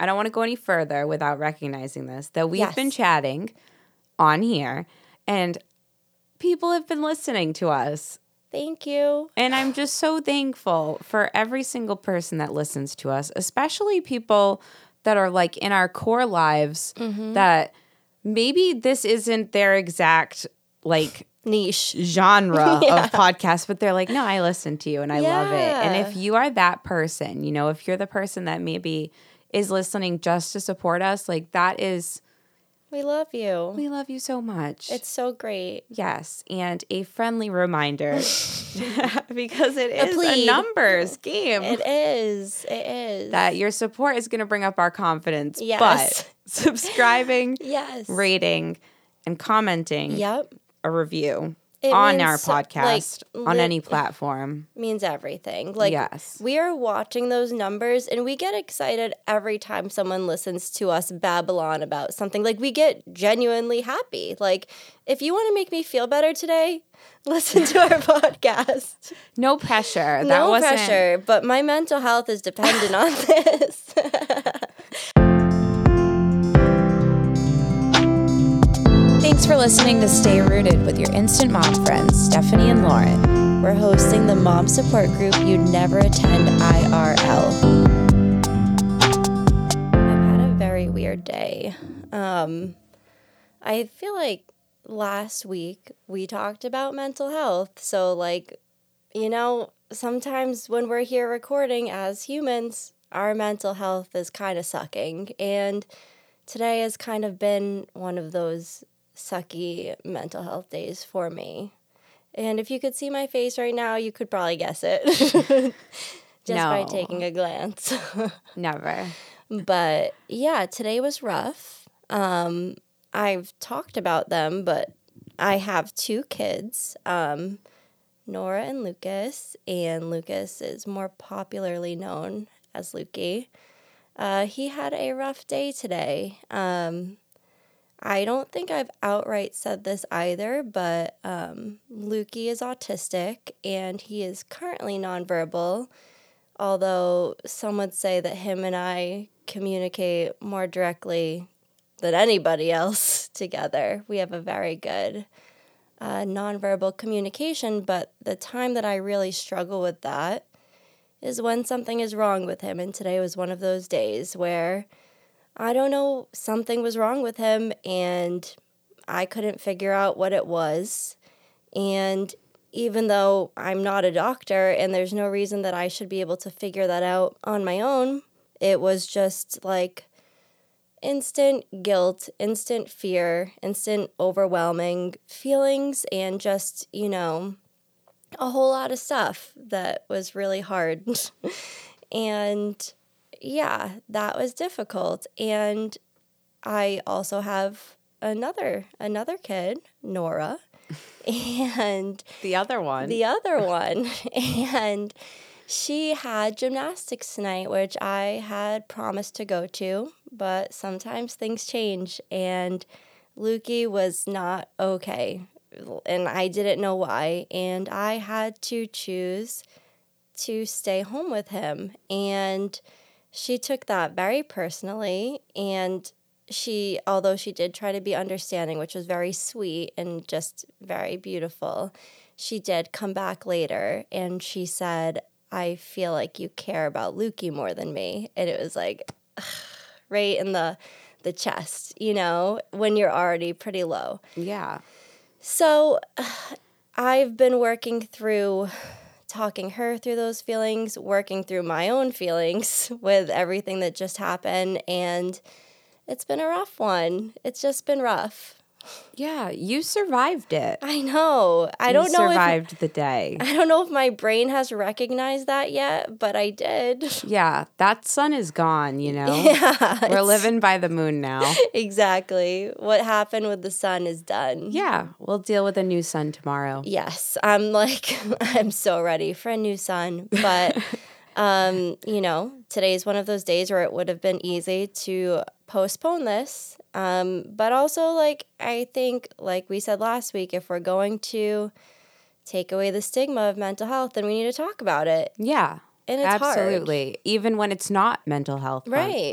I don't want to go any further without recognizing this that we've Yes. been chatting on here and people have been listening to us. Thank you. And I'm just so thankful for every single person that listens to us, especially people that are like in our core lives Mm-hmm. that maybe this isn't their exact like Niche. genre of podcast, but they're like, no, I listen to you and I love it. And if you are that person, you know, if you're the person that maybe is listening just to support us, like that is, We love you. we love you so much. It's so great. yes. And a friendly reminder because it is a plead. numbers game It is. It is. that your support is going to bring up our confidence. Yes. But subscribing, yes. rating, and commenting Yep. a review It on our so- like, podcast on lit- any platform. means everything. Like Yes. we are watching those numbers and we get excited every time someone listens to us babble about something. Like we get genuinely happy. Like if you want to make me feel better today, listen to our podcast. No pressure. That no wasn't pressure, but my mental health is dependent on this. Thanks for listening to Stay Rooted with your instant mom friends, Stephani and Lauren. We're hosting the mom support group you'd never attend IRL. I've had a very weird day. Um, I feel like last week we talked about mental health. So, like, you know, sometimes when we're here recording as humans, our mental health is kind of sucking. And today has kind of been one of those sucky mental health days for me. And if you could see my face right now, you could probably guess it just by taking a glance. never. but yeah, today was rough. Um, I've talked about them, but I have two kids, um, Nora and Lucas, and Lucas is more popularly known as Lukey. Uh, he had a rough day today. Um, I don't think I've outright said this either, but um, Lukey is autistic and he is currently nonverbal. Although some would say that him and I communicate more directly than anybody else together. We have a very good uh, nonverbal communication, but the time that I really struggle with that is when something is wrong with him. And today was one of those days where I don't know, something was wrong with him and I couldn't figure out what it was. And even though I'm not a doctor and there's no reason that I should be able to figure that out on my own, it was just like instant guilt, instant fear, instant overwhelming feelings, and just, you know, a whole lot of stuff that was really hard. and yeah, that was difficult. And I also have another another kid, Nora, and The other one. the other one. and she had gymnastics tonight, which I had promised to go to, but sometimes things change. And Lukey was not okay. And I didn't know why. And I had to choose to stay home with him. And she took that very personally. And she, although she did try to be understanding, which was very sweet and just very beautiful, she did come back later and she said, I feel like you care about Lukey more than me. And it was like, right in the the chest, you know, when you're already pretty low. yeah. So I've been working through talking her through those feelings, working through my own feelings with everything that just happened. And it's been a rough one. It's just been rough. Yeah. You survived it. I know. I You don't know if survived the day. I don't know if my brain has recognized that yet, but I did. Yeah. That sun is gone, you know? Yeah. We're living by the moon now. Exactly. What happened with the sun is done. Yeah. We'll deal with a new sun tomorrow. Yes, I'm like I'm so ready for a new sun, but um, you know, today's one of those days where it would have been easy to postpone this. Um, but also like I think like we said last week if we're going to take away the stigma of mental health, then we need to talk about it. Yeah. And it's hard. absolutely. Even when it's not mental health.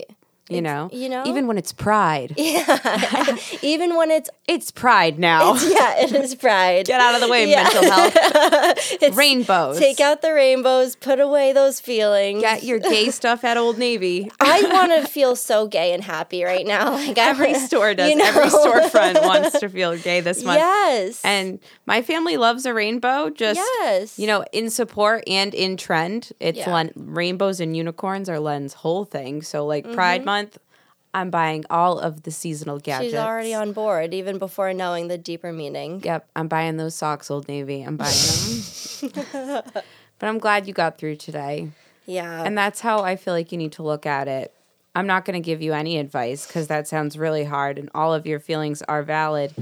month. You know, you know? even when it's pride, yeah Even when it's it's pride now. yeah, it is pride. Get out of the way, Yeah. mental health. Rainbows. Take out the rainbows, put away those feelings. Get your gay stuff at Old Navy. I want to feel so gay and happy right now. Like I- Every store does. you know? Every storefront wants to feel gay this month. Yes. And my family loves a rainbow. Just yes. you know, in support and in trend. It's Yeah. Len- rainbows and unicorns are Len's whole thing. So like Mm-hmm. Pride Month, I'm buying all of the seasonal gadgets. she's already on board even before knowing the deeper meaning. Yep, I'm buying those socks, Old Navy. I'm buying them. but I'm glad you got through today. Yeah. And that's how I feel like you need to look at it. I'm not going to give you any advice because that sounds really hard, and all of your feelings are valid,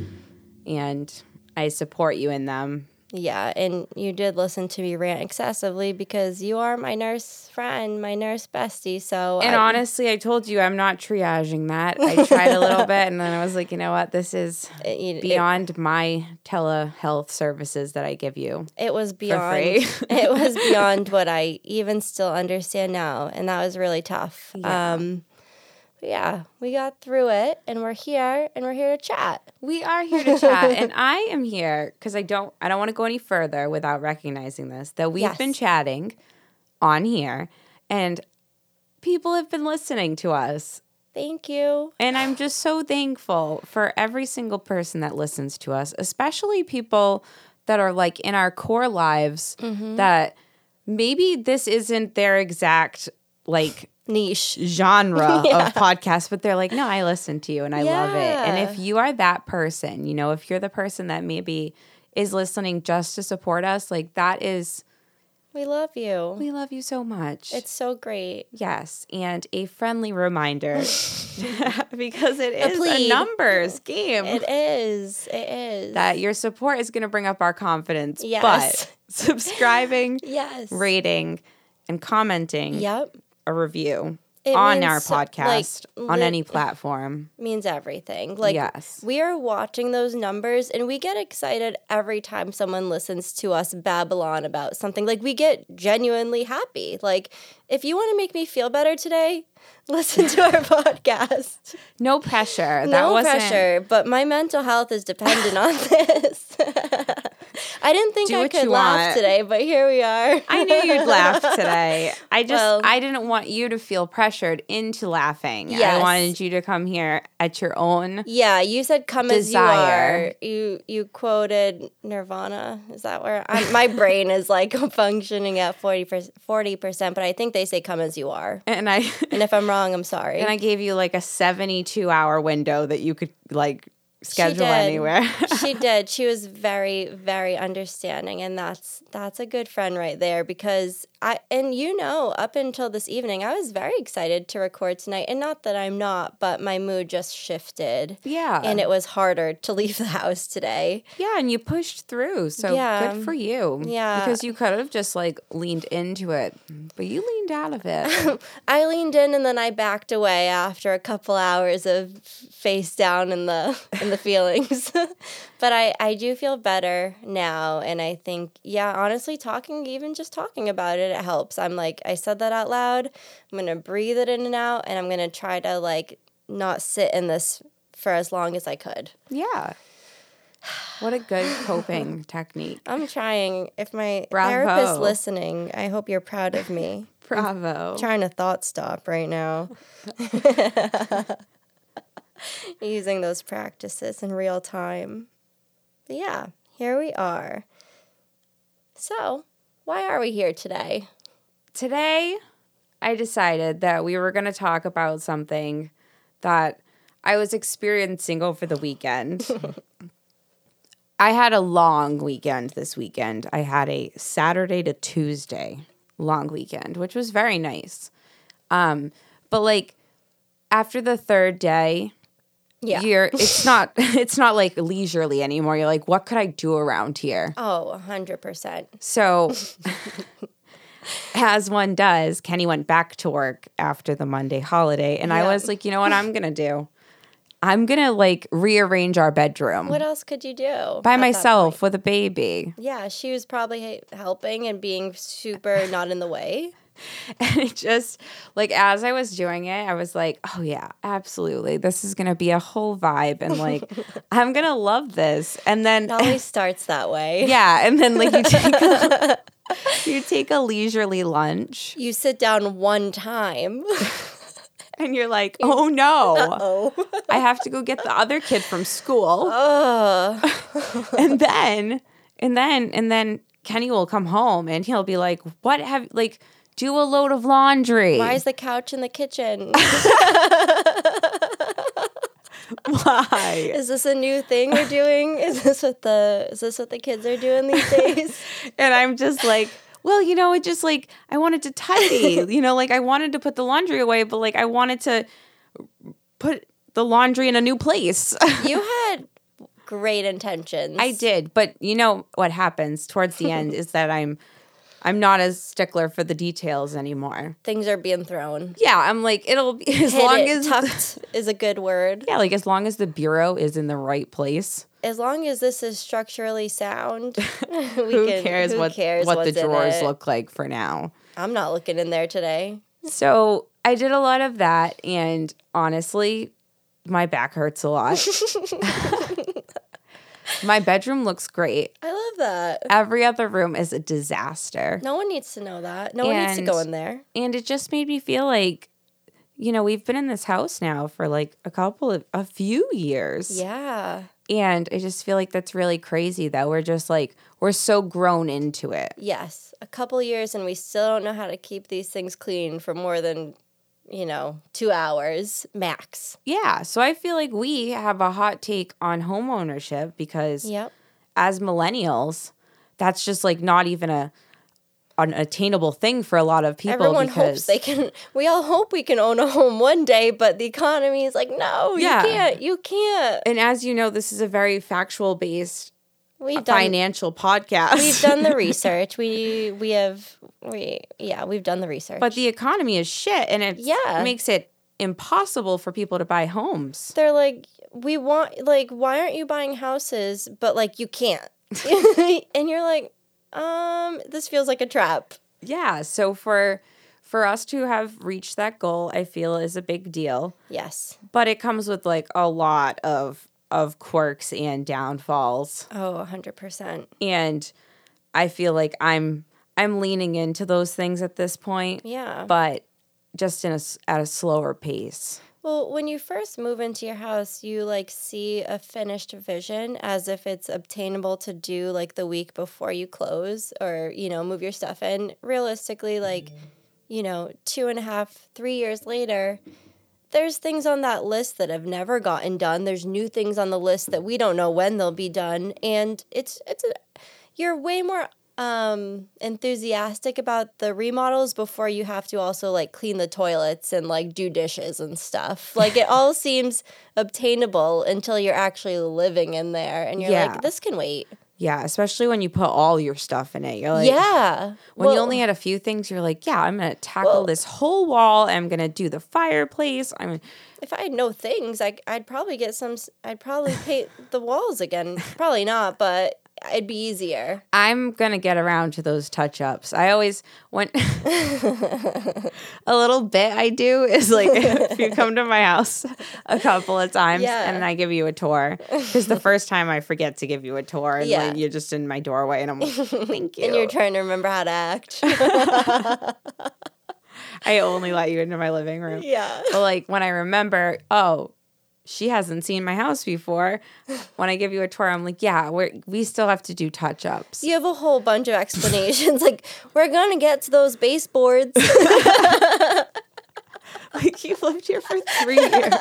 and I support you in them. Yeah, and you did listen to me rant excessively because you are my nurse friend, my nurse bestie. So And I- honestly, I told you I'm not triaging that. I tried a little bit, and then I was like, you know what? This is it, you- it- beyond my telehealth services that I give you. it was beyond it was beyond what I even still understand now, and that was really tough. Yeah. Um, yeah, we got through it, and we're here, and we're here to chat. We are here to chat, and I am here because I don't I don't want to go any further without recognizing this that we've Yes. been chatting on here, and people have been listening to us. Thank you. And I'm just so thankful for every single person that listens to us, especially people that are like in our core lives mm-hmm. that maybe this isn't their exact like Niche. genre of podcast, but they're like, no, I listen to you and I love it. And if you are that person, you know, if you're the person that maybe is listening just to support us, like that is, We love you. we love you so much. It's so great. Yes, and a friendly reminder because it is a, plead. numbers game It is. It is. that your support is going to bring up our confidence. Yes. But subscribing, yes. rating, and commenting Yep. A review It on means our so- like, podcast on any platform. means everything. Like Yes. we are watching those numbers and we get excited every time someone listens to us babble on about something. Like we get genuinely happy. Like if you want to make me feel better today, listen to our podcast. No pressure. That no wasn't pressure, but my mental health is dependent on this. I didn't think I could laugh want. today, but here we are. I knew you'd laugh today. I just Well- I didn't want you to feel pressured into laughing. I wanted you to come here at your own Yeah, you said "come as you are." You you quoted Nirvana. Is that where I'm, my brain is like functioning at 40 percent? But I think they say "come as you are." and I And if I'm wrong, I'm sorry. and I gave you like a 72 hour window that you could like schedule did. anywhere. she did. She was very, very understanding, and that's that's a good friend right there. Because I and you know, up until this evening, I was very excited to record tonight, and not that I'm not, but my mood just shifted. yeah. And it was harder to leave the house today. yeah, and you pushed through. So Yeah. good for you. Yeah. Because you could have just like leaned into it, but you leaned out of it. I leaned in and then I backed away after a couple hours of face down in the in the feelings. but I I do feel better now and I think yeah, honestly talking even just talking about it it helps. I'm like I said that out loud. I'm going to breathe it in and out and I'm going to try to like not sit in this for as long as I could. yeah. What a good coping technique. I'm trying. If my Bravo. therapist listening, I hope you're proud of me. Bravo. trying to thought stop right now. Using those practices in real time. But yeah, here we are. So, why are we here today? Today, I decided that we were going to talk about something that I was experiencing over the weekend. I had a long weekend this weekend. I had a Saturday to Tuesday long weekend, which was very nice. Um, but like after the third day, Yeah. you're it's not it's not like leisurely anymore. You're like, what could I do around here? Oh, 100%. So, as one does, Kenny went back to work after the Monday holiday. And I was like, you know what I'm going to do? I'm going to like rearrange our bedroom What else could you do? by myself with a baby. Yeah, she was probably helping and being super not in the way. and it just like as I was doing it, I was like, oh yeah, absolutely. This is gonna be a whole vibe and like I'm gonna love this. And then It always starts that way. yeah, and then like you take a, you take a leisurely lunch You sit down one time. and you're like, oh no. I have to go get the other kid from school. And then and then and then Kenny will come home and he'll be like, "What have like do a load of laundry?" Why is the couch in the kitchen? Why? Is this a new thing we're doing? Is this what the is this what the kids are doing these days? and I'm just like, well, you know, it just like I wanted to tidy, you know, like I wanted to put the laundry away, but like I wanted to put the laundry in a new place. You had great intentions. I did, but you know what happens towards the end is that I'm I'm not as stickler for the details anymore. Things are being thrown. Yeah, I'm like it'll be as Hit long it. as tucked is a good word. yeah, like as long as the bureau is in the right place. As long as this is structurally sound, we who can, cares who what cares what the drawers look like for now? I'm not looking in there today. So I did a lot of that, and honestly, my back hurts a lot. My bedroom looks great. I love that. Every other room is a disaster. No one needs to know that. No one needs to go in there. And it just made me feel like, you know, we've been in this house now for like a couple of, a few years. Yeah. And I just feel like that's really crazy that we're just like, we're so grown into it. Yes. A couple years and we still don't know how to keep these things clean for more than, you know, two hours max. Yeah. So I feel like we have a hot take on home ownership because Yep. as millennials, that's just like not even a an attainable thing for a lot of people. Everyone hopes they can. We all hope we can own a home one day, but the economy is like, no, Yeah. you can't. You can't. And as you know, this is a very factual based We've done. financial podcast. We've done the research. We we have we yeah we've done the research. but the economy is shit, and it Yeah. makes it impossible for people to buy homes. they're like, we want like, why aren't you buying houses? But like, you can't. and you're like, um, this feels like a trap. Yeah. So for for us to have reached that goal, I feel is a big deal. Yes. But it comes with like a lot of of quirks and downfalls. Oh, 100%. and I feel like I'm I'm leaning into those things at this point, Yeah. but just in a at a slower pace. Well, when you first move into your house, you like see a finished vision as if it's obtainable to do like the week before you close or, you know, move your stuff in. Realistically, like, mm-hmm. you know, two and a half, three years later, there's things on that list that have never gotten done. There's new things on the list that we don't know when they'll be done. And it's, it's, a, you're way more um enthusiastic about the remodels before you have to also like clean the toilets and like do dishes and stuff. Like it all seems obtainable until you're actually living in there and you're Yeah. like this can wait. Yeah, especially when you put all your stuff in it. You're like, yeah. When you only had a few things, you're like, yeah, I'm gonna tackle Well- this whole wall. I'm gonna do the fireplace. I'm if I had no things, I I'd probably get some I'd probably paint the walls again. Probably not, but it'd be easier. I'm gonna get around to those touch ups. I always when a little bit I do is like if you come to my house a couple of times Yeah. and I give you a tour because the first time I forget to give you a tour and Yeah. like, you're just in my doorway and I'm like thank you. And you're trying to remember how to act. I only let you into my living room. yeah. But like when I remember, oh, she hasn't seen my house before. When I give you a tour, I'm like, yeah, we we still have to do touch ups. You have a whole bunch of explanations. like, we're gonna get to those baseboards. Like you've lived here for three years.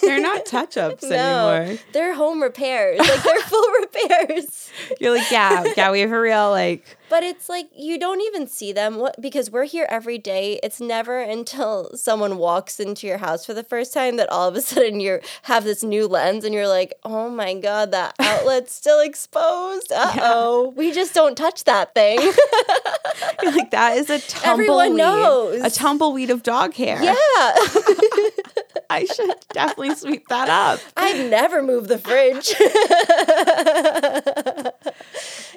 They're not touch ups no, anymore. they're home repairs. Like they're full repairs. You're like, yeah, yeah, we have a real like But it's like you don't even see them what because we're here every day. It's never until someone walks into your house for the first time that all of a sudden you have this new lens and you're like, "Oh my god, that outlet's still exposed." Uh-oh. We just don't touch that thing. you're like that is a tumbleweed. Everyone knows. A tumbleweed of dog hair. yeah. I should definitely sweep that up. I've never move the fridge.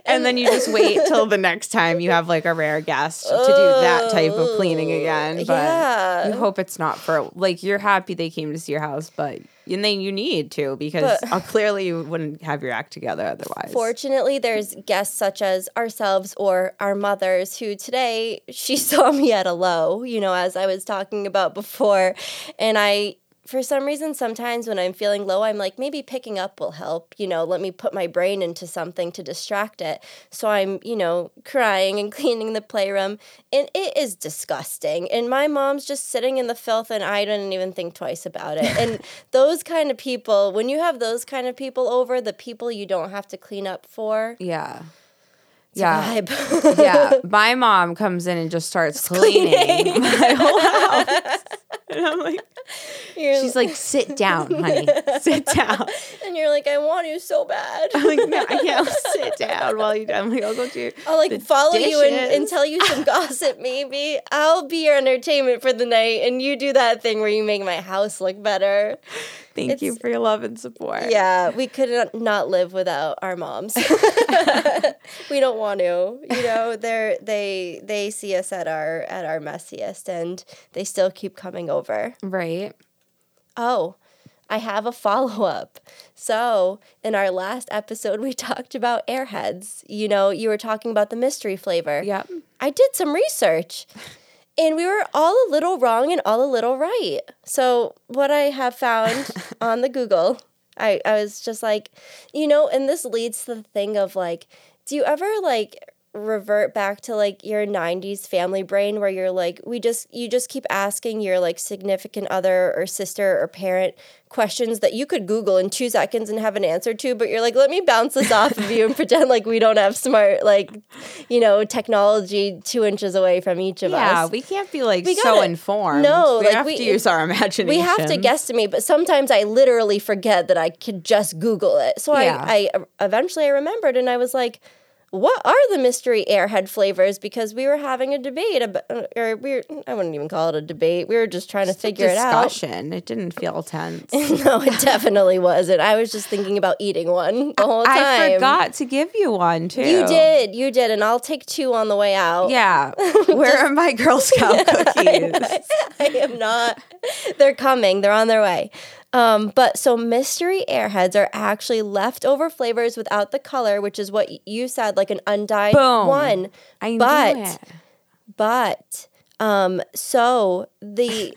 And, then you just wait till the next time you have like a rare guest to do that type of cleaning again. But yeah. you hope it's not for like you're happy they came to see your house, but and then you need to because But- uh, clearly you wouldn't have your act together otherwise. Fortunately, there's guests such as ourselves or our mothers who today she saw me at a low, you know, as I was talking about before. And I, for some reason, sometimes when I'm feeling low, I'm like, maybe picking up will help, you know, let me put my brain into something to distract it. So I'm, you know, crying and cleaning the playroom. And it is disgusting. And my mom's just sitting in the filth and I didn't even think twice about it. And those kind of people, when you have those kind of people over, the people you don't have to clean up for, yeah. Yeah. yeah, my mom comes in and just starts cleaning, my whole house. And I'm like, You're- she's like, sit down, honey, sit down. and you're like, I want you so bad. I'm like, no, I can't sit down while you. I'm like, I'll go do. I'll like follow you and, and tell you some gossip, maybe. I'll be your entertainment for the night, and you do that thing where you make my house look better. Thank you for your love and support. Yeah, we could not- not live without our moms. we don't want to. You know, they're they they see us at our at our messiest, and they still keep coming over. Right. Oh, I have a follow up. So, in our last episode, we talked about airheads. You know, you were talking about the mystery flavor. Yep. I did some research and we were all a little wrong and all a little right. So, what I have found on the Google, I, I was just like, you know, and this leads to the thing of like, do you ever like revert back to like your 90s family brain where you're like we just you just keep asking your like significant other or sister or parent questions that you could google in 2 seconds and have an answer to but you're like let me bounce this off of you and pretend like we don't have smart like you know technology 2 inches away from each of Yeah, us we can't be like We so gotta- informed. no, we like, have we- to use our imagination. we have to guesstimate, but sometimes I literally forget that I could just Google it. So Yeah. I, I eventually I remembered, and I was like, "What are the mystery airhead flavors?" Because we were having a debate about, uh, or we were, I wouldn't even call it a debate. We were just trying to figure it out. discussion. It didn't feel tense. no, it definitely wasn't. I was just thinking about eating one the whole time. I forgot to give you one too. You did, you did, and I'll take two on the way out. Yeah. Where are my Girl Scout cookies? I am not. They're coming. They're on their way. Um, but so mystery airheads are actually leftover flavors without the color, which is what you said, like an undyed Boom. one. I knew but it. but um, so the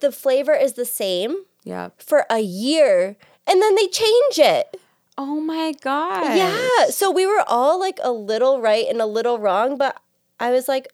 the flavor is the same Yeah. for a year, and then they change it. Oh my god. Yeah. So we were all like a little right and a little wrong, but I was like,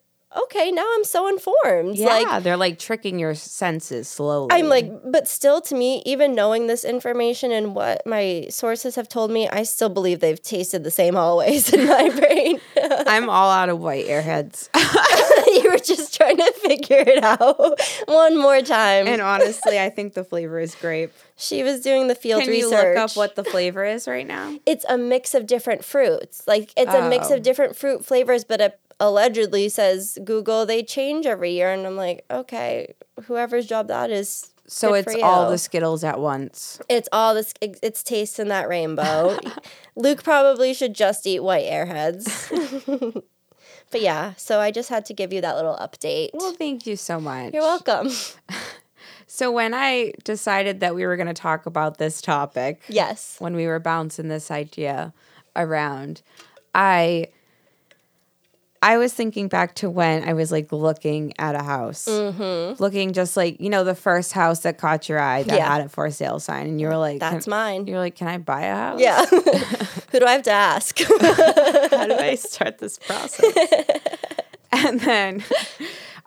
okay, now I'm so informed. Yeah, Like they're like tricking your senses slowly. I'm like, but still, to me, even knowing this information and what my sources have told me, I still believe they've tasted the same always in my brain. I'm all out of white airheads. you were just trying to figure it out one more time. and honestly, I think the flavor is grape. she was doing the field Can research. you look up what the flavor is right now? it's a mix of different fruits. Like it's a mix Oh. of different fruit flavors, but it allegedly says Google they change every year, and I'm like, okay, whoever's job that is. So it's all the Skittles at once. It's all this. It's taste in that rainbow. Luke probably should just eat white airheads. but yeah, so I just had to give you that little update. Well, thank you so much. You're welcome. So when I decided that we were going to talk about this topic, Yes. when we were bouncing this idea around, I I was thinking back to when I was like looking at a house, Mm-hmm. looking just like you know the first house that caught your eye that Yeah. had a for sale sign, and you were like, That's mine. You're like, can I buy a house? Yeah. Who do I have to ask? How do I start this process? and then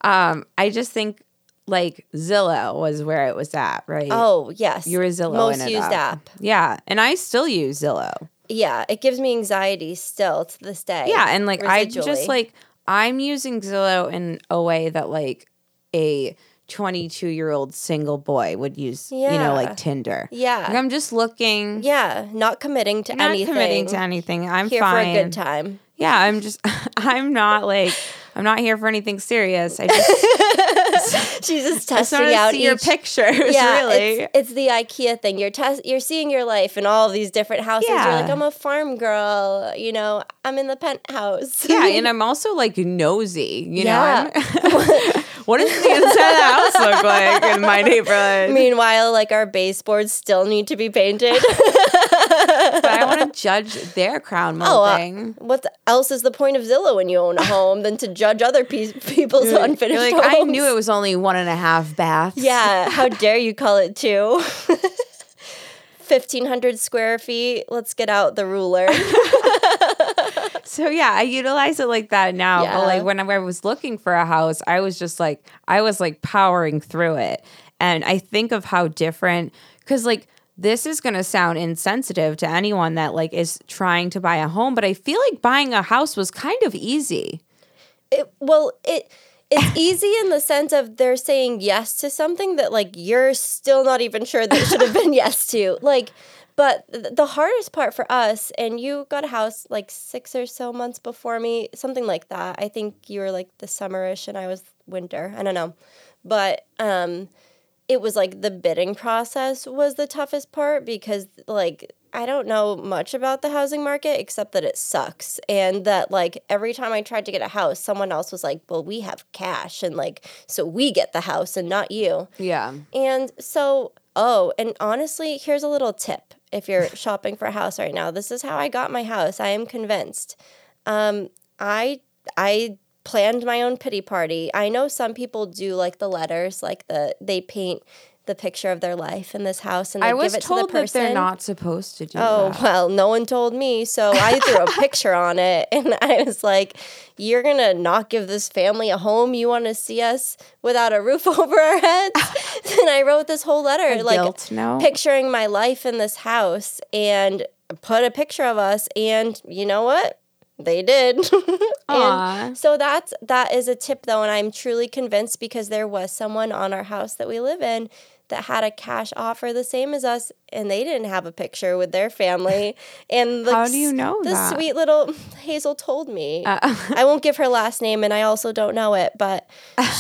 um, I just think like Zillow was where it was at, right? oh, yes. you were Zillow Most used app. Yeah, and I still use Zillow. Yeah, it gives me anxiety still to this day. Yeah, and like I just like I'm using Zillow in a way that like a 22 year old single boy would use, yeah. you know, like Tinder. Yeah. Like, I'm just looking, Yeah, not committing to anything. not anything. committing to anything. I'm Here fine. for a good time. Yeah, I'm just, I'm not like, I'm not here for anything serious. I just She's just testing out see your pictures. yeah, really. it's, it's the IKEA thing. You're test, you're seeing your life in all these different houses. You're like, I'm a farm girl. You know, I'm in the penthouse. yeah, and I'm also like nosy. You Yeah. know, what does the inside of the house look like in my neighborhood? Meanwhile, like our baseboards still need to be painted. but I want to judge their crown Oh, uh, molding. what else is the point of Zillow when you own a home than to judge other pe- people's unfinished You're like, homes? I knew it was only one and a half baths. Yeah, how dare you call it two? 1500 square feet. Let's get out the ruler. So yeah, I utilize it like that now. Yeah. But like when I was looking for a house, I was just like I was like powering through it. And I think of how different cuz like this is going to sound insensitive to anyone that like is trying to buy a home, but I feel like buying a house was kind of easy. it, well, it it's easy in the sense of they're saying yes to something that like you're still not even sure they should have been yes to. Like but th- the hardest part for us and you got a house like 6 or so months before me, something like that. I think you were like the summerish and I was winter. I don't know. But um it was like the bidding process was the toughest part because like I don't know much about the housing market except that it sucks and that like every time I tried to get a house someone else was like well we have cash and like so we get the house and not you. Yeah. And so oh and honestly here's a little tip if you're shopping for a house right now. This is how I got my house. I am convinced. Um I I planned my own pity party. I know some people do like the letters, like the they paint the picture of their life in this house and I was give it to told the that person. they're not supposed to do Oh, that. well, no one told me. So I threw a picture on it and I was like, You're to not give this family a home? You want to see us without a roof over our heads? and I wrote this whole letter, A like picturing my life in this house and put a picture of us. And you know what? They did. And so that's that is a tip though, and I'm truly convinced because there was someone on our house that we live in that had a cash offer the same as us, and they didn't have a picture with their family. And the, How do you know the that? sweet little Hazel told me. Uh, I won't give her last name, and I also don't know it, but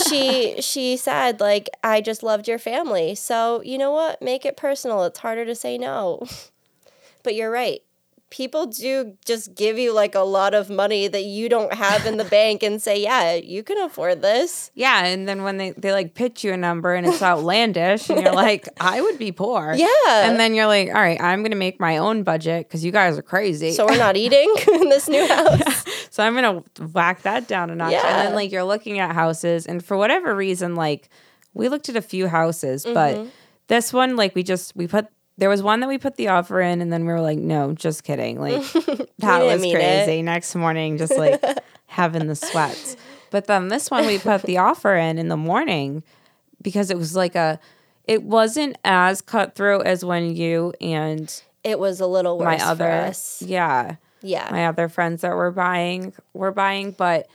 she she said like I just loved your family, so you know what? Make it personal. It's harder to say no. But you're right. People do just give you like a lot of money that you don't have in the bank and say, "Yeah, you can afford this." yeah, and then when they, they like pitch you a number and it's outlandish and you're like, I would be poor. Yeah. And then you're like, all right, I'm going to make my own budget because you guys are crazy. So we're not eating in this new house. So I'm gonna whack that down a notch. Yeah. And Yeah. then like you're looking at houses, and for whatever reason, like we looked at a few houses, but Mm-hmm. this one, like we just we put there was one that we put the offer in, and then we were like, no, just kidding. Like that was crazy. Next morning, just like having the sweats. But then this one we put the offer in in the morning because it was like a it wasn't as cutthroat as when you and It was a little worse my for other us. yeah Yeah. my other friends that were buying were buying, but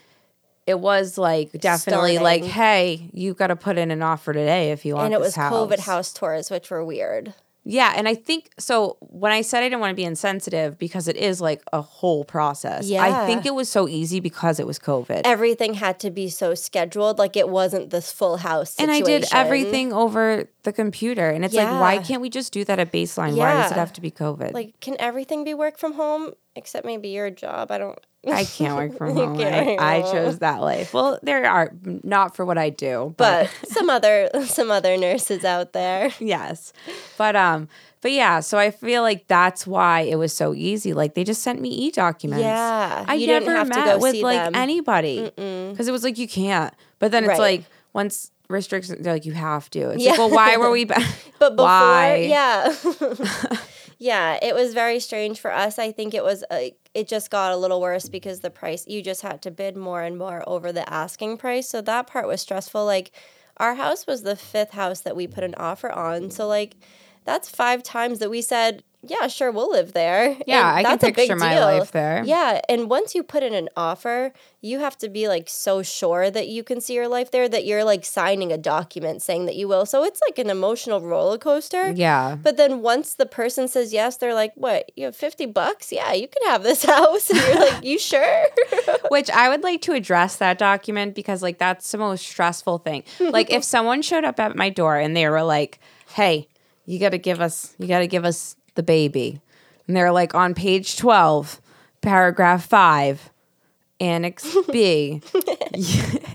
it was like definitely like, hey, you got to put in an offer today if you want. and it was house. COVID house tours, which were weird. Yeah, and I think so. When I said I didn't want to be insensitive because it is like a whole process. Yeah, I think it was so easy because it was COVID. Everything had to be so scheduled, like it wasn't this full house. and I did everything over the computer, and it's like, why can't we just do that at baseline? Why does it have to be COVID? Like, can everything be work from home except maybe your job? I don't. I can't work from home. can't I, work I from chose that life. Well, there are not for what I do, But some other some other nurses out there. yes but um but yeah so i feel like that's why it was so easy like they just sent me e-documents Yeah, i never have to met go with see like them. anybody because it was like you can't but then it's Right. like once restrictions they're like you have to it's Yeah. like well why were we ba- But before, why yeah. yeah, it was very strange for us. I think it was uh, it just got a little worse because the price you just had to bid more and more over the asking price. So that part was stressful. Like our house was the fifth house that we put an offer on. So like that's five times that we said yeah, sure, we'll live there. Yeah, And I can that's a big picture my deal. life there. Yeah, and once you put in an offer, you have to be like so sure that you can see your life there that you're like signing a document saying that you will. So it's like an emotional roller coaster. Yeah. But then once the person says yes, they're like, "What? You have 50 bucks? Yeah, you can have this house." And you're like, "You sure?" Which I would like to address that document because like that's the most stressful thing. Like if someone showed up at my door and they were like, "Hey, you got to give us you got to give us the baby." And they're like on page 12, paragraph 5, annex B.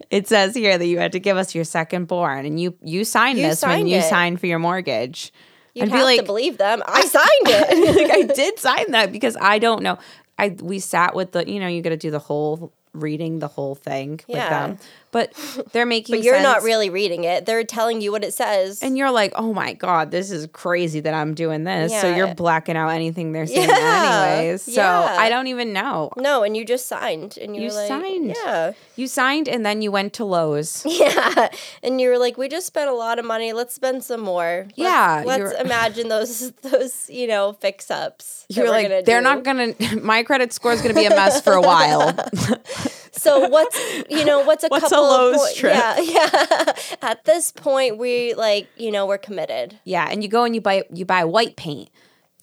it says here that you had to give us your second born and you you signed You this when signed you it. signed for your mortgage. You'd I'd have be like to believe them. I signed it. like I did sign that because I don't know. I we sat with the you know you got to do the whole reading the whole thing Yeah. with them, but they're making. but you're not really reading it. They're telling you what it says. And you're like, oh my god, this is crazy that I'm doing this. So you're blacking out anything they're saying Yeah. anyways. So Yeah. I don't even know. no, and you just signed, and you You like, signed. yeah, You signed and then you went to Lowe's. yeah, and you were like, we just spent a lot of money. Let's spend some more. Let's- Yeah, let's imagine those those you know fix ups. You're like, they're not gonna. My credit score is gonna be a mess for a while. So what's you know what's a What's a couple of Lowe's point- trip? Yeah, yeah. At this point, we like you know we're committed. Yeah, and you go and you buy you buy white paint.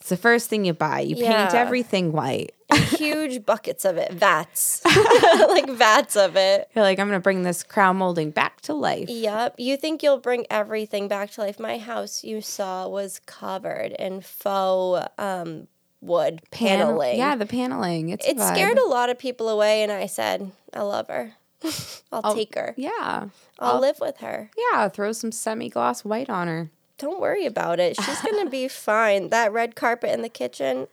It's the first thing you buy. You paint everything white. Huge buckets of it, vats, like vats of it. You're like, I'm gonna bring this crown molding back to life. Yep. You think you'll bring everything back to life. My house you saw was covered in faux um, wood Panel- paneling. Yeah, the paneling. It's it vibe. scared a lot of people away, and I said, I love her. I'll oh, take her. Yeah, I'll live with her. yeah. Throw some semi gloss white on her. Don't worry about it. She's going to be fine. That red carpet in the kitchen,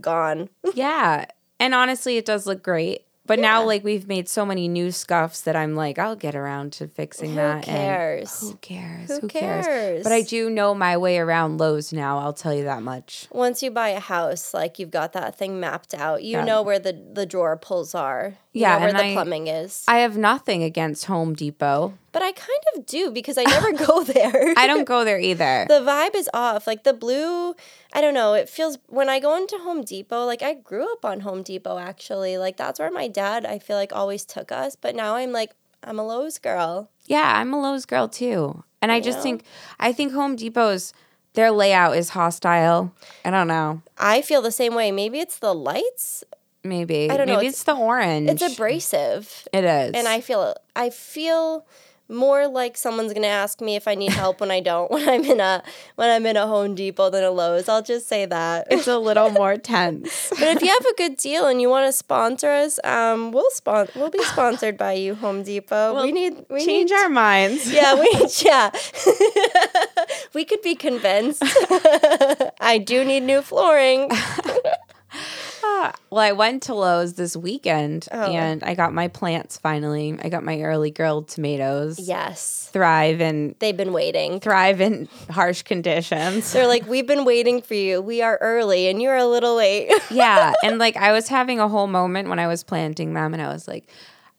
gone. Yeah, and honestly, it does look great. But now, like, we've made so many new scuffs that I'm like, I'll get around to fixing Who that. and cares? who cares? Who cares? cares? But I do know my way around Lowe's now. I'll tell you that much. Once you buy a house, like you've got that thing mapped out. You Yeah. know where the, the drawer pulls are. Yeah, know where the I- plumbing is. I have nothing against Home Depot. but I kind of do because I never go there. I don't go there either. the vibe is off. Like the blue, I don't know. It feels when I go into Home Depot, like I grew up on Home Depot actually. Like that's where my dad, I feel like, always took us. But now I'm like, I'm a Lowe's girl. Yeah, I'm a Lowe's girl too. And I just know? think I think Home Depot's their layout is hostile. I don't know. I feel the same way. Maybe it's the lights. Maybe. I don't know, Maybe it's- it's, the orange. It's abrasive, It is. and I feel I feel more like someone's gonna ask me if I need help when I don't when I'm in a when I'm in a Home Depot than a Lowe's. I'll just say that. it's a little more tense. But if you have a good deal and you want to sponsor us, um, we'll spon- we'll be sponsored by you, Home Depot. we need we Change need our minds. yeah we yeah we could be convinced. I do need new flooring. Well, I went to Lowe's this weekend Oh. and I got my plants finally. I got my Early Girl tomatoes. Yes, Thrive and they've been waiting. thrive in harsh conditions. They're like, we've been waiting for you. We are early, and you're a little late. yeah, and like I was having a whole moment when I was planting them and I was like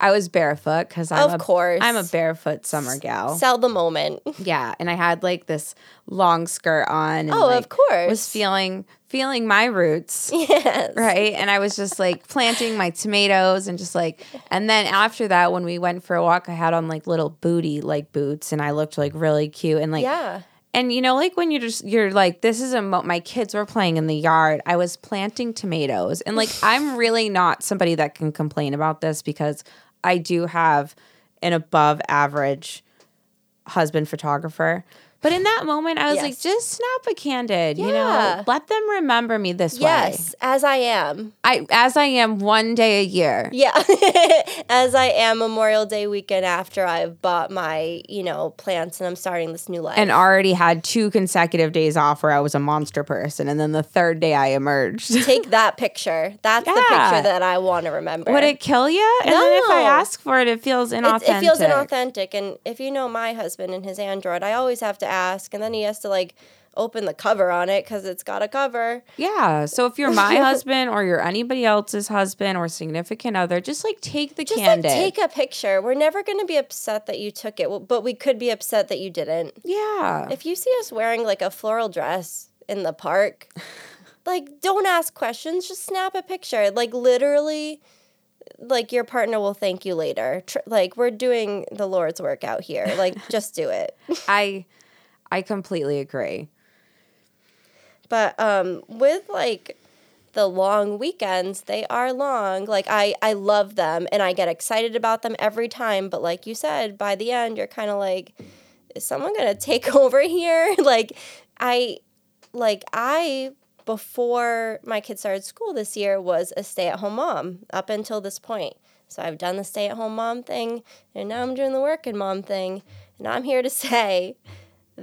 I was barefoot cuz I'm Of a, course. I'm a barefoot summer gal. Sell the moment. Yeah, and I had like this long skirt on. And, Oh, like, of course. Was feeling feeling my roots. Yes. Right. And I was just like planting my tomatoes and just like, and then after that, when we went for a walk, I had on like little booty like boots and I looked like really cute. And like, Yeah. and you know, like when you're just, you're like, this is a, mo- my kids were playing in the yard. I was planting tomatoes. And like, I'm really not somebody that can complain about this because I do have an above average husband photographer. But in that moment, I was like, just snap a candid, you know, let them remember me this way. Yes, as I am. I as I am one day a year. Yeah, as I am Memorial Day weekend after I've bought my, you know, plants and I'm starting this new life. And already had two consecutive days off where I was a monster person, and then the third day I emerged. take that picture. That's the picture that I want to remember. Would it kill you? And then if I ask for it, it feels inauthentic. it feels inauthentic. And if you know my husband and his Android, I always have to ask, and then he has to like open the cover on it because it's got a cover. Yeah. So if you're my husband or you're anybody else's husband or significant other, just like take the Just candid. like take a picture. We're never going to be upset that you took it, but we could be upset that you didn't. yeah. If you see us wearing like a floral dress in the park, like don't ask questions, just snap a picture. Like literally like your partner will thank you later. Tr- like we're doing the Lord's work out here. Like just do it. I I completely agree. But um with like the long weekends, they are long. Like I I love them and I get excited about them every time, but like you said, by the end you're kind of like is someone going to take over here? like I like I before my kids started school this year was a stay-at-home mom up until this point. So I've done the stay-at-home mom thing and now I'm doing the working mom thing. And I'm here to say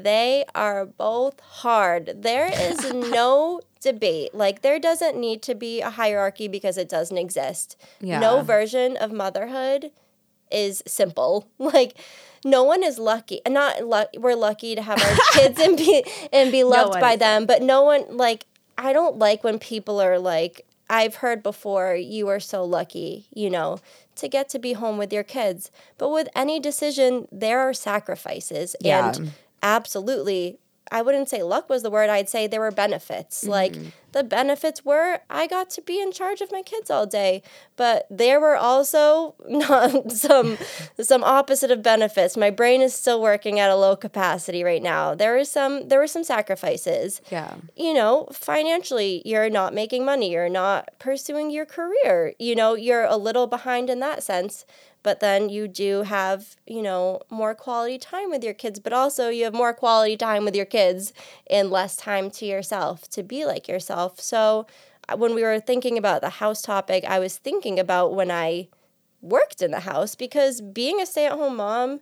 they are both hard. There is no debate. Like, there doesn't need to be a hierarchy because it doesn't exist. Yeah. No version of motherhood is simple. Like, no one is lucky. Not luck. We're lucky to have our kids and be and be loved one by them. But no one like. I don't like when people are like. I've heard before. You are so lucky. You know to get to be home with your kids. But with any decision, there are sacrifices. Yeah. And absolutely I wouldn't say luck was the word. I'd say there were benefits. Like mm-hmm. The benefits were I got to be in charge of my kids all day, but there were also not some some opposite of benefits. My brain is still working at a low capacity right now. There is some there were some sacrifices. Yeah. You know, financially, you're not making money. You're not pursuing your career. You know, you're a little behind in that sense but then you do have you know more quality time with your kids but also you have more quality time with your kids and less time to yourself to be like yourself so uh, when we were thinking about the house topic i was thinking about when i worked in the house because being a stay-at-home mom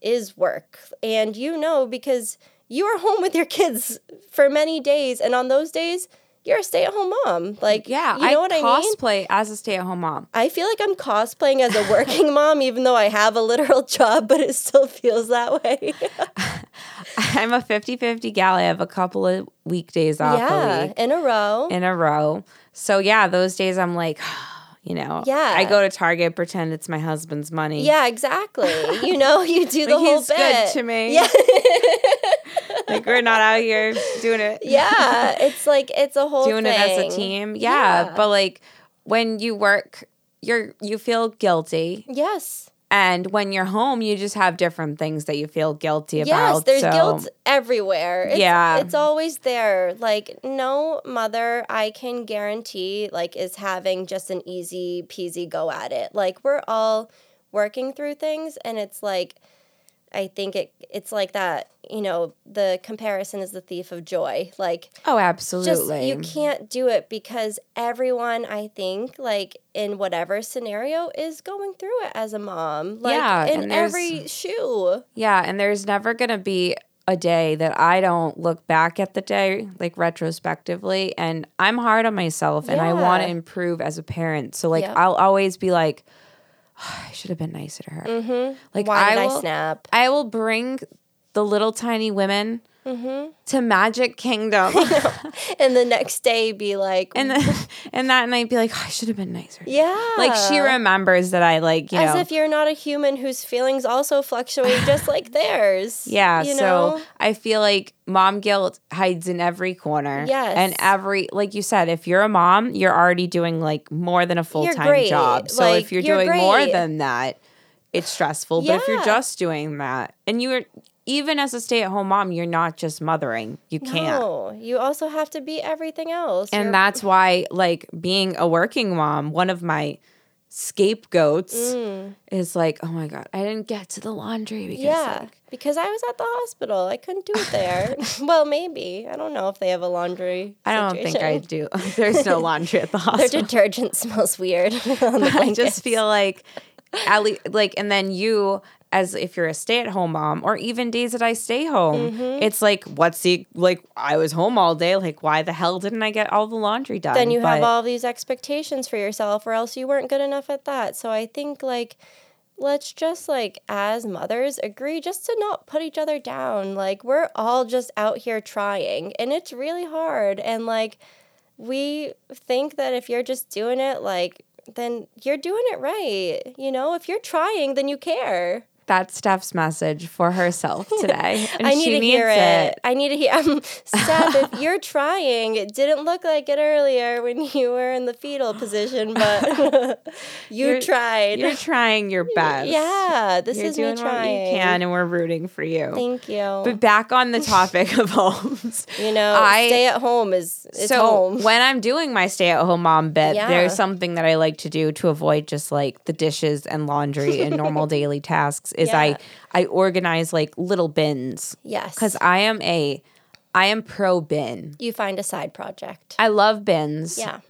is work. And you know because you are home with your kids for many days and on those days you're a stay-at-home mom like Yeah. you know I what i mean cosplay as a stay at home mom. I feel like I'm cosplaying as a working mom, even though I have a literal job, but it still feels that way. I'm a 50 50 gal. I have a couple of weekdays off a yeah, week in a row. in a row. So, yeah, those days I'm like, you know, Yeah. I go to Target, pretend it's my husband's money. yeah, exactly. You know, you do the Like, whole he's bit. good to me. Yeah, Like, we're not out here doing it. yeah. It's like it's a whole doing it as a team. Yeah, Yeah. But like when you work, you're you feel guilty. Yes. And when you're home, you just have different things that you feel guilty about. Yes, there's so- guilt everywhere. It's, Yeah. It's always there. Like, no mother I can guarantee, like, is having just an easy peasy go at it. Like, we're all working through things, and it's like, I think it it's like that, you know, the comparison is the thief of joy. Like, Oh, absolutely. just you can't do it because everyone I think like in whatever scenario is going through it as a mom. Like Yeah, in every shoe. Yeah, and there's never gonna be a day that I don't look back at the day like retrospectively and I'm hard on myself and I want to improve as a parent. So like Yep. I'll always be like I should have been nicer to her. Mm-hmm. Like Why I, will, snap? I will bring the little tiny women Mm-hmm. to Magic Kingdom. and the next day be like, and then and that night be like, oh, I should have been nicer. yeah, Like she remembers that I like, you as know. if you're not a human whose feelings also fluctuate just like theirs. yeah, you so know? I feel like mom guilt hides in every corner. Yes. And every like you said, if you're a mom, you're already doing like more than a full time job. So Like, if you're, you're doing more than that, it's stressful. But if you're just doing that and you're even as a stay at home mom, you're not just mothering. You can't. no, you also have to be everything else. And You're- that's why, like, being a working mom, one of my scapegoats Mm. is like, oh my God, I didn't get to the laundry because, yeah, like, because I was at the hospital. I couldn't do it there. well, maybe. I don't know if they have a laundry. I don't think I do. There's no laundry at the hospital. Their detergent smells weird. I just feel like, at least, like, and then you, as if you're a stay at home mom, or even days that I stay home, Mm-hmm. it's like, what's the, like, I was home all day. Like, why the hell didn't I get all the laundry done? then you have all these expectations for yourself or else you weren't good enough at that so i think like let's just like as mothers agree just to not put each other down like we're all just out here trying and it's really hard and like we think that if you're just doing it like then you're doing it right you know? If you're trying then you care that's Steph's message for herself today. And I need to hear it. I need to hear. Um, Steph, if you're trying, it didn't look like it earlier when you were in the fetal position, but you You're- tried. You're trying your best. yeah, this You're is doing me what trying. you can, and we're rooting for you. Thank you. But back on the topic of homes. you know, I- stay at home is it's so home. when I'm doing my stay-at-home mom bit, Yeah. there's something that I like to do to avoid just like the dishes and laundry and normal daily tasks. Is Yeah. I I organize like little bins yes, because I am a I am pro bin. you find a side project. I love bins. yeah,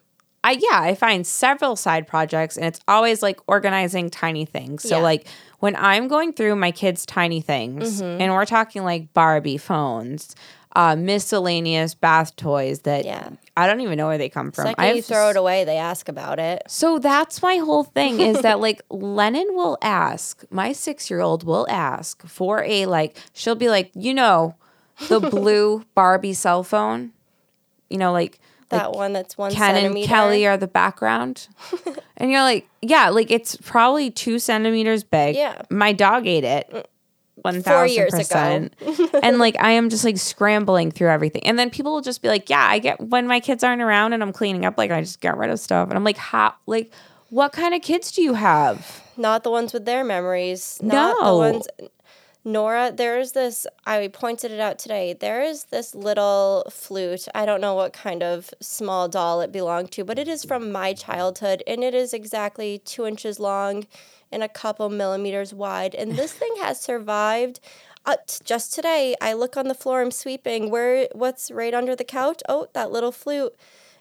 I yeah, I find several side projects and it's always like organizing tiny things. So Yeah. like when I'm going through my kids' tiny things Mm-hmm. and we're talking like Barbie phones, uh, miscellaneous bath toys that Yeah. I don't even know where they come from. second I you throw it away, they ask about it. So that's my whole thing is that like Lennon will ask, my six year old will ask for a like, she'll be like, you know, the blue Barbie cell phone, you know, like That one that's one Ken and. Kelly are the background. and you're like, yeah, like it's probably two centimeters big. Yeah. Mm. My dog ate it. One thousand years ago. percent. and like I am just like scrambling through everything. And then people will just be like, Yeah, I get when my kids aren't around and I'm cleaning up, like I just get rid of stuff. And I'm like, how like what kind of kids do you have? not the ones with their memories. Not No. the ones. Nora, there's this. I pointed it out today. There is this little flute. I don't know what kind of small doll it belonged to, but it is from my childhood, and it is exactly two inches long and a couple millimeters wide. And this thing has survived. Uh, just today, I look on the floor. I'm sweeping. Where? What's right under the couch? Oh, that little flute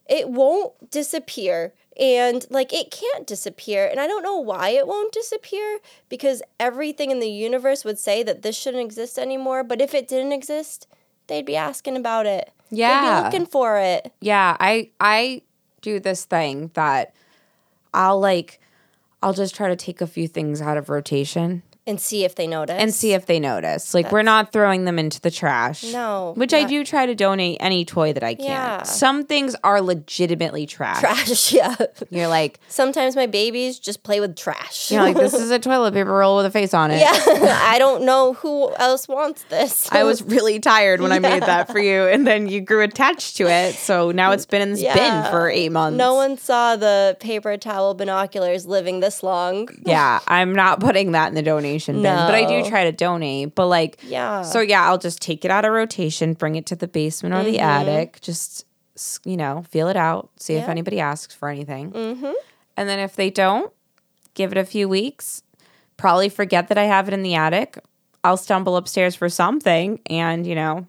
it won't disappear and like it can't disappear and i don't know why it won't disappear because everything in the universe would say that this shouldn't exist anymore but if it didn't exist they'd be asking about it yeah they'd be looking for it Yeah, I I do this thing that I'll like I'll just try to take a few things out of rotation and see if they notice and see if they notice. Like we're not throwing them into the trash. No, Which I not- do try to donate any toy that I can. Yeah. Some things are legitimately trash. trash yeah You're like sometimes my babies just play with trash you're like this is a toilet paper roll with a face on it. yeah i don't know who else wants this I was really tired when I made that for you, and then you grew attached to it. So now it's been in this bin Yeah. for eight months. no one saw the paper towel binoculars living this long Yeah, I'm not putting that in the donation bin, but I do try to donate. But like, Yeah. So yeah, I'll just take it out of rotation, bring it to the basement or the Mm-hmm. attic, just you know, feel it out, see if anybody asks for anything, mm-hmm. and then if they don't, give it a few weeks. Probably forget that I have it in the attic. I'll stumble upstairs for something, and you know,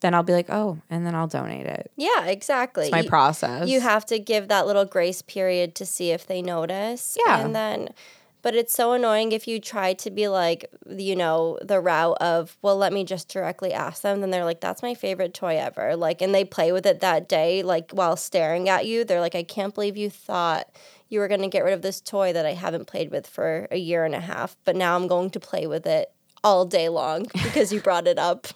then I'll be like, oh, and then I'll donate it. Yeah, exactly. It's my You- process. You have to give that little grace period to see if they notice. Yeah. And then, but it's so annoying if you try to be like, you know, the route of, well, let me just directly ask them. Then they're like, that's my favorite toy ever. Like, and they play with it that day, like while staring at you. They're like, I can't believe you thought you were going to get rid of this toy that I haven't played with for a year and a half, but now I'm going to play with it all day long because you brought it up.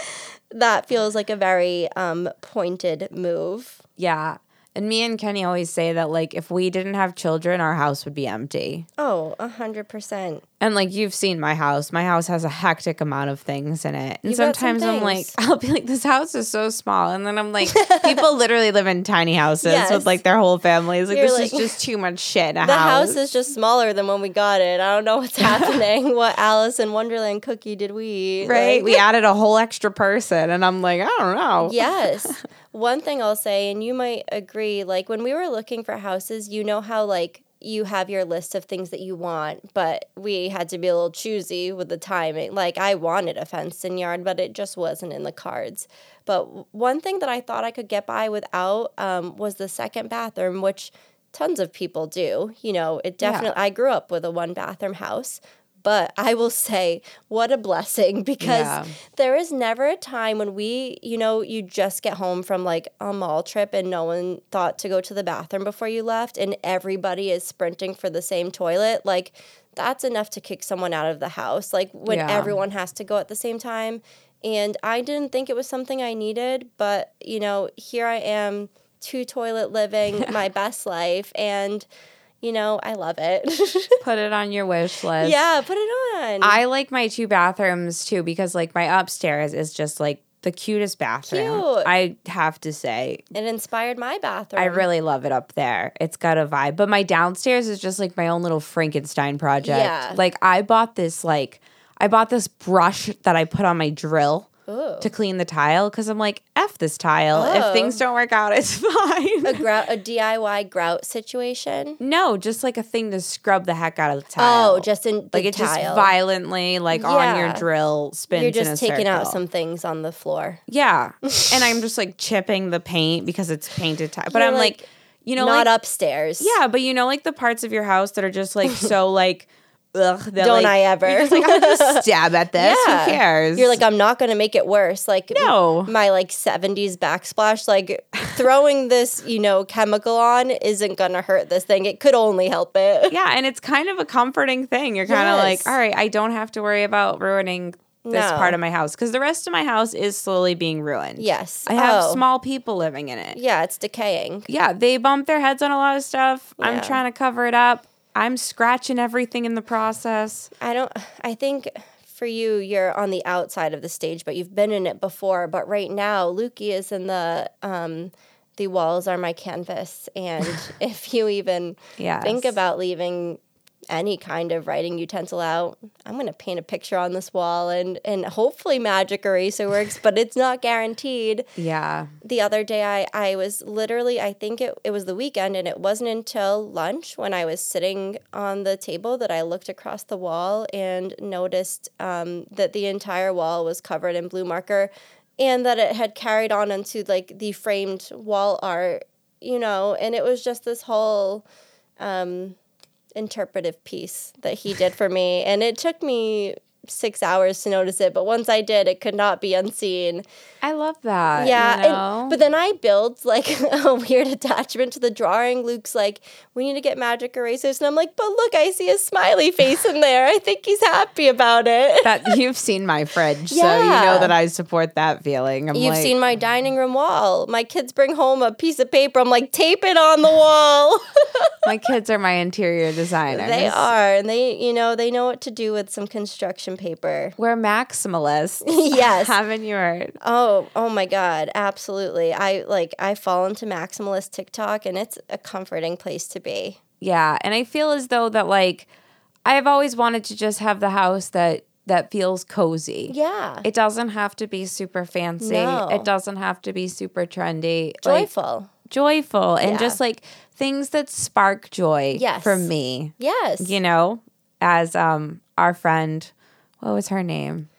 that feels like a very um, pointed move. yeah. And me and Kenny always say that like if we didn't have children, our house would be empty. Oh, a hundred percent. And like you've seen my house, my house has a hectic amount of things in it. And You've got some sometimes I'm like, things. I'll be like, this house is so small. And then I'm like, people literally live in tiny houses Yes. with like their whole families. Like You're this is like- just too much shit in a The house. house is just smaller than when we got it. I don't know what's happening. what Alice in Wonderland cookie did we eat? right. Like- we added a whole extra person. And I'm like, I don't know. yes. One thing I'll say, and you might agree, like when we were looking for houses, you know how like you have your list of things that you want, but we had to be a little choosy with the timing. Like I wanted a fenced in yard, but it just wasn't in the cards. But one thing that I thought I could get by without um, was the second bathroom, which tons of people do. You know, it definitely. I grew up with a one bathroom house. But I will say, what a blessing because Yeah. there is never a time when we, you know, you just get home from like a mall trip and no one thought to go to the bathroom before you left and everybody is sprinting for the same toilet. Like, that's enough to kick someone out of the house. Like, when Yeah. everyone has to go at the same time. And I didn't think it was something I needed, but, you know, here I am, two toilet living, my best life. And, you know, I love it. Put it on your wish list. yeah, put it on. I like my two bathrooms too because like my upstairs is just like the cutest bathroom. Cute. I have to say. it inspired my bathroom. I really love it up there. It's got a vibe. But my downstairs is just like my own little Frankenstein project. Yeah. Like I bought this like I bought this brush that I put on my drill Ooh. to clean the tile because I'm like, F this tile. If Oh. things don't work out, it's fine. a grout, a DIY grout situation. no, just like a thing to scrub the heck out of the oh, tile. Oh, just in the like it tile. just violently like on your drill spins. You're just taking out some things on the floor. Yeah, and I'm just like chipping the paint because it's painted tile. But You're, I'm like, like, you know, Not like, upstairs. Yeah, but you know, like the parts of your house that are just like so like, ugh. That, Don't like, I ever? You're just like, I'll just stab at this. Yeah. Who cares? You're like, I'm not to make it worse. Like, No. my like 70s backsplash, like throwing this, you know, chemical on isn't to hurt this thing. It could only help it. yeah, and it's kind of a comforting thing. You're kind of like, all right, I don't have to worry about ruining this No. part of my house because the rest of my house is slowly being ruined. Yes. I have Oh. small people living in it. Yeah, it's decaying. Yeah, they bump their heads on a lot of stuff. I'm trying to cover it up. I'm scratching everything in the process. I don't, I think for you, you're on the outside of the stage, but you've been in it before. But right now, Lukey is in the, um, the walls are my canvas. And if you even Yes. think about leaving any kind of writing utensil out, I'm going to paint a picture on this wall and, and hopefully magic eraser works, but it's not guaranteed. Yeah. The other day, I, I was literally, I think it, it was the weekend, and it wasn't until lunch when I was sitting on the table that I looked across the wall and noticed um, that the entire wall was covered in blue marker and that it had carried on into like the framed wall art, you know, and it was just this whole um, interpretive piece that he did for me. And it took me six hours to notice it, but once I did, it could not be unseen. I love that. Yeah, you know? and, but then I build like a weird attachment to the drawing. Luke's like, "We need to get magic erasers," and I'm like, "But look, I see a smiley face in there. I think he's happy about it." that you've seen my fridge, so you know that I support that feeling. I'm You've like, seen my dining room wall. My kids bring home a piece of paper. I'm like, tape it on the wall. my kids are my interior designers. they are, and they, you know, they know what to do with some construction paper. We're maximalists. Yes. Haven't you heard? Oh, oh my God, absolutely. I like I fall into maximalist TikTok, and it's a comforting place to be. Yeah, and I feel as though that like I've always wanted to just have the house that that feels cozy. Yeah, It doesn't have to be super fancy. No. It doesn't have to be super trendy. Like, joyful. joyful and Yeah. just like things that spark joy Yes. for me. yes. You know, as um our friend, what was her name?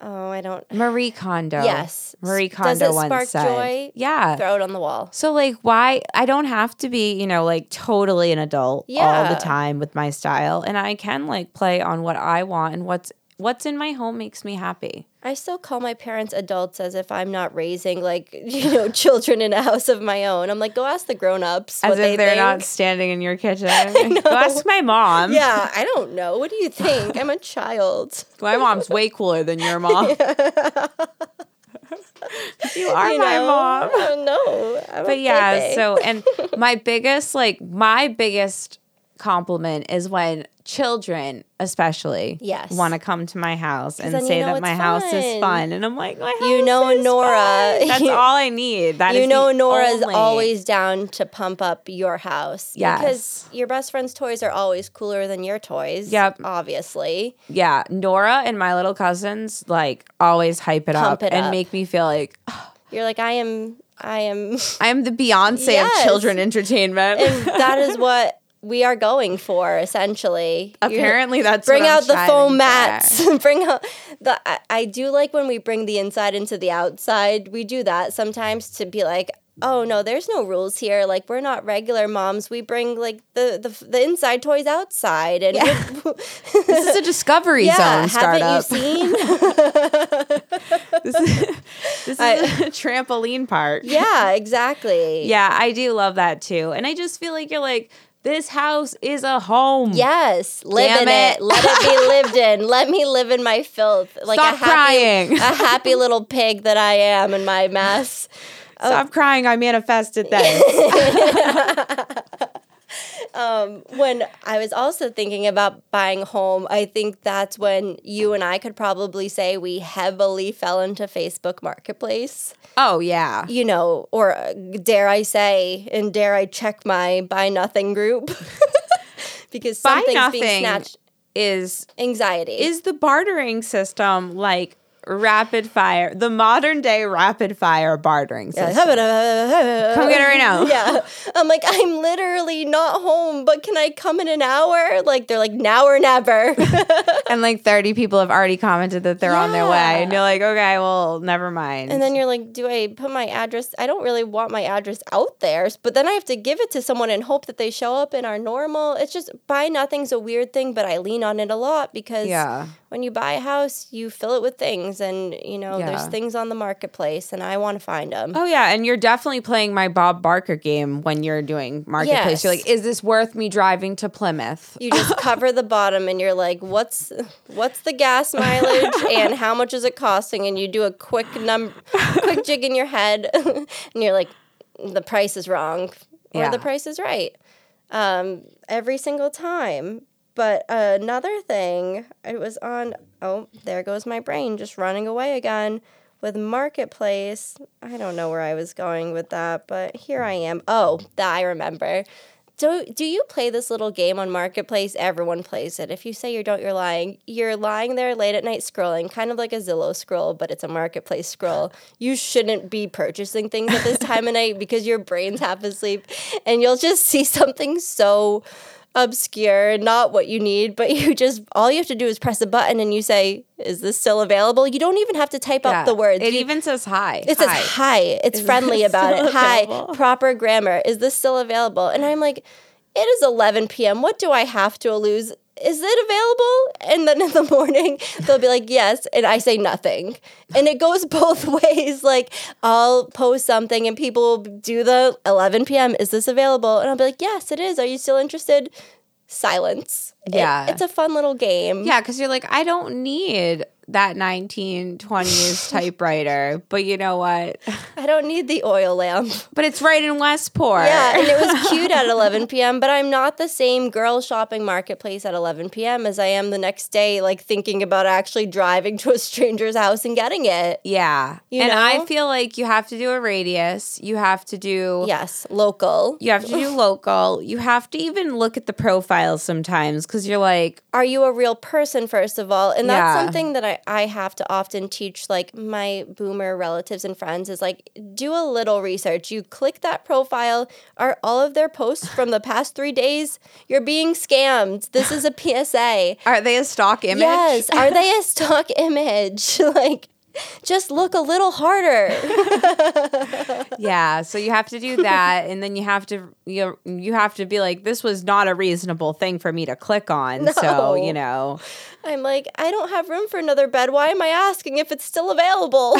Oh, I don't Marie Kondo. Yes. Marie Kondo Does it once spark said. joy? Yeah. throw it on the wall. So like why I don't have to be, you know, like totally an adult all the time with my style and I can like play on what I want and what's what's in my home makes me happy. I still call my parents adults as if I'm not raising like you know children in a house of my own. I'm like, go ask the grown ups As if they they're think. not standing in your kitchen. Go ask my mom. yeah, I don't know. What do you think? I'm a child. My mom's way cooler than your mom. you are You my know? mom. I don't know. I'm But yeah, so and my biggest like my biggest compliment is when children especially Yes. want to come to my house and you say know that my house is fun. fun and I'm like my You know is Nora- fun. That's you- all I need. That you is know Nora's only- always down to pump up your house. Yes. Because your best friend's toys are always cooler than your toys. Yep. Obviously. yeah Nora and my little cousins like always hype it Pump up it and up. make me feel like You're like, I am I am I'm the Beyonce Yes. of children entertainment. and that is what we are going for essentially. You're- Apparently that's bring out the foam mats. bring out the I, I do like when we bring the inside into the outside. We do that sometimes to be like oh no there's no rules here. Like we're not regular moms. We bring like the the, the inside toys outside and we're- This is a discovery yeah zone startup. haven't you seen? This is, this is I- a trampoline park. yeah exactly. Yeah, I do love that too. And I just feel like you're like, this house is a home. Yes, live Damn in it. it. Let it be lived in. Let me live in my filth, like Stop a happy, crying. a happy little pig that I am in my mess. Stop oh. crying. I manifested this. um, when I was also thinking about buying a home, I think that's when you and I could probably say we heavily fell into Facebook Marketplace. Oh yeah. You know, or uh, dare I say, and dare I check my buy nothing group because Buy something's being nothing snatched. is Anxiety. is the bartering system like rapid fire, the modern day rapid fire bartering system. Come get it right now. Yeah. I'm like, I'm literally not home, but can I come in an hour? Like, they're like, now or never. And like 30 people have already commented that they're on their way. And you're like, okay, well, never mind. and then you're like, do I put my address? I don't really want my address out there, but then I have to give it to someone and hope that they show up in our normal. It's just buy nothing's a weird thing, but I lean on it a lot because Yeah. when you buy a house, you fill it with things, and you know, there's things on the marketplace, and I want to find them. Oh yeah, and you're definitely playing my Bob Barker game when you're doing marketplace. You're like, is this worth me driving to Plymouth? You just cover the bottom and you're like, what's what's the gas mileage and how much is it costing? And you do a quick num quick jig in your head and you're like, the price is wrong or Yeah. the price is right. Um, every single time. But another thing, it was on oh, there goes my brain just running away again with marketplace. I don't know where I was going with that, but here I am. Oh, that I remember. Do, do you play this little game on Marketplace? Everyone plays it. If you say you don't, you're lying. You're lying there late at night scrolling, kind of like a Zillow scroll, but it's a Marketplace scroll. You shouldn't be purchasing things at this time of night because your brain's half asleep and you'll just see something so obscure, and not what you need, but you just, all you have to do is press a button and you say, Is this still available? You don't even have to type Yeah. out the words. It You- even says hi. it says hi. It's friendly about it. still Hi. Proper grammar. Is this still available? And I'm like, it is 11 p.m. What do I have to lose? Is it available? And then in the morning, they'll be like, yes. And I say nothing. And it goes both ways. Like, I'll post something and people will do the 11 p.m. Is this available? And I'll be like, yes, it is. Are you still interested? Silence. It- Yeah. it's a fun little game. Yeah, because you're like, I don't need that 1920s typewriter, but you know what? I don't need the oil lamp. But it's right in Westport. Yeah, and it was cute at 11 p.m., but I'm not the same girl shopping marketplace at 11 p.m. as I am the next day, like thinking about actually driving to a stranger's house and getting it. Yeah. You and I feel like you have to do a radius. You have to do Yes, local. you have to do local. You have to even look at the profiles sometimes because you're like, Are you a real person, first of all? And that's Yeah. something that I, I have to often teach, like my boomer relatives and friends, is like, do a little research. You click that profile. Are all of their posts from the past three days? You're being scammed. This is a PSA. are they a stock image? Yes. Are they a stock image? like, just look a little harder. Yeah, so you have to do that, and then you have to you you have to be like, this was not a reasonable thing for me to click on. So you know, I'm like, I don't have room for another bed. Why am I asking if it's still available?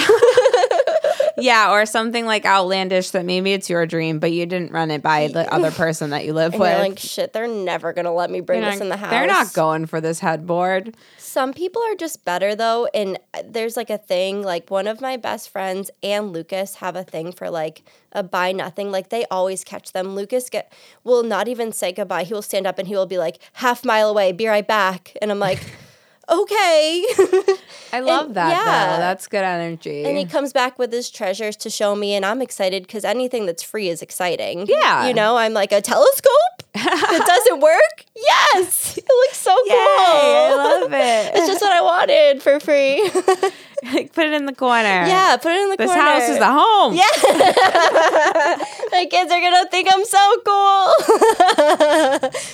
yeah, or something like outlandish that maybe it's your dream, but you didn't run it by the other person that you live and with. you're like, shit, they're never gonna let me bring They're this not- in the house. They're not going for this headboard. Some people are just better though, and uh, there's like a thing. Like one of my best friends and Lucas have a thing for like a buy nothing. Like they always catch them. Lucas get will not even say goodbye. He will stand up and he will be like half mile away. Be right back. And I'm like, okay. I love that yeah. though. That's good energy. And he comes back with his treasures to show me, and I'm excited because anything that's free is exciting. Yeah. You know, I'm like, a telescope that doesn't work? Yes. It looks so Yay, I love it. It's just what I wanted for free. Like, put it in the corner. yeah, put it in the This corner. This house is the home. Yeah. My kids are gonna think I'm so cool.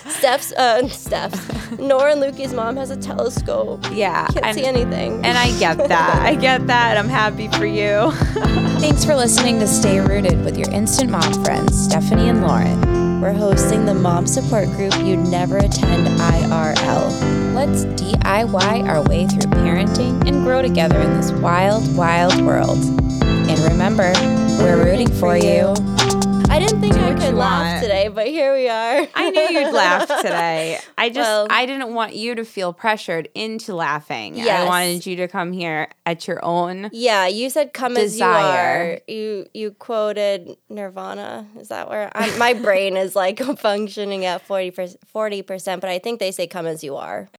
Steph's, uh, Steph's. Nora and Lukey's mom has a telescope. Yeah. Can't and, see anything. and I get that. I get that. I'm happy for you. Thanks for listening to Stay Rooted with your instant mom friends, Stephani and Lauren. We're hosting the mom support group you'd never attend IRL. Let's DIY our way through parenting and grow together in this wild, wild world. And remember, we're rooting for you. I didn't think I could laugh want. today, but here we are. I knew you'd laugh today. I just Well- I didn't want you to feel pressured into laughing. Yes. I wanted you to come here at your own. Yeah, you said "come as you are." You you quoted Nirvana. Is that where I'm, my brain is like functioning at 40 percent? But I think they say "come as you are."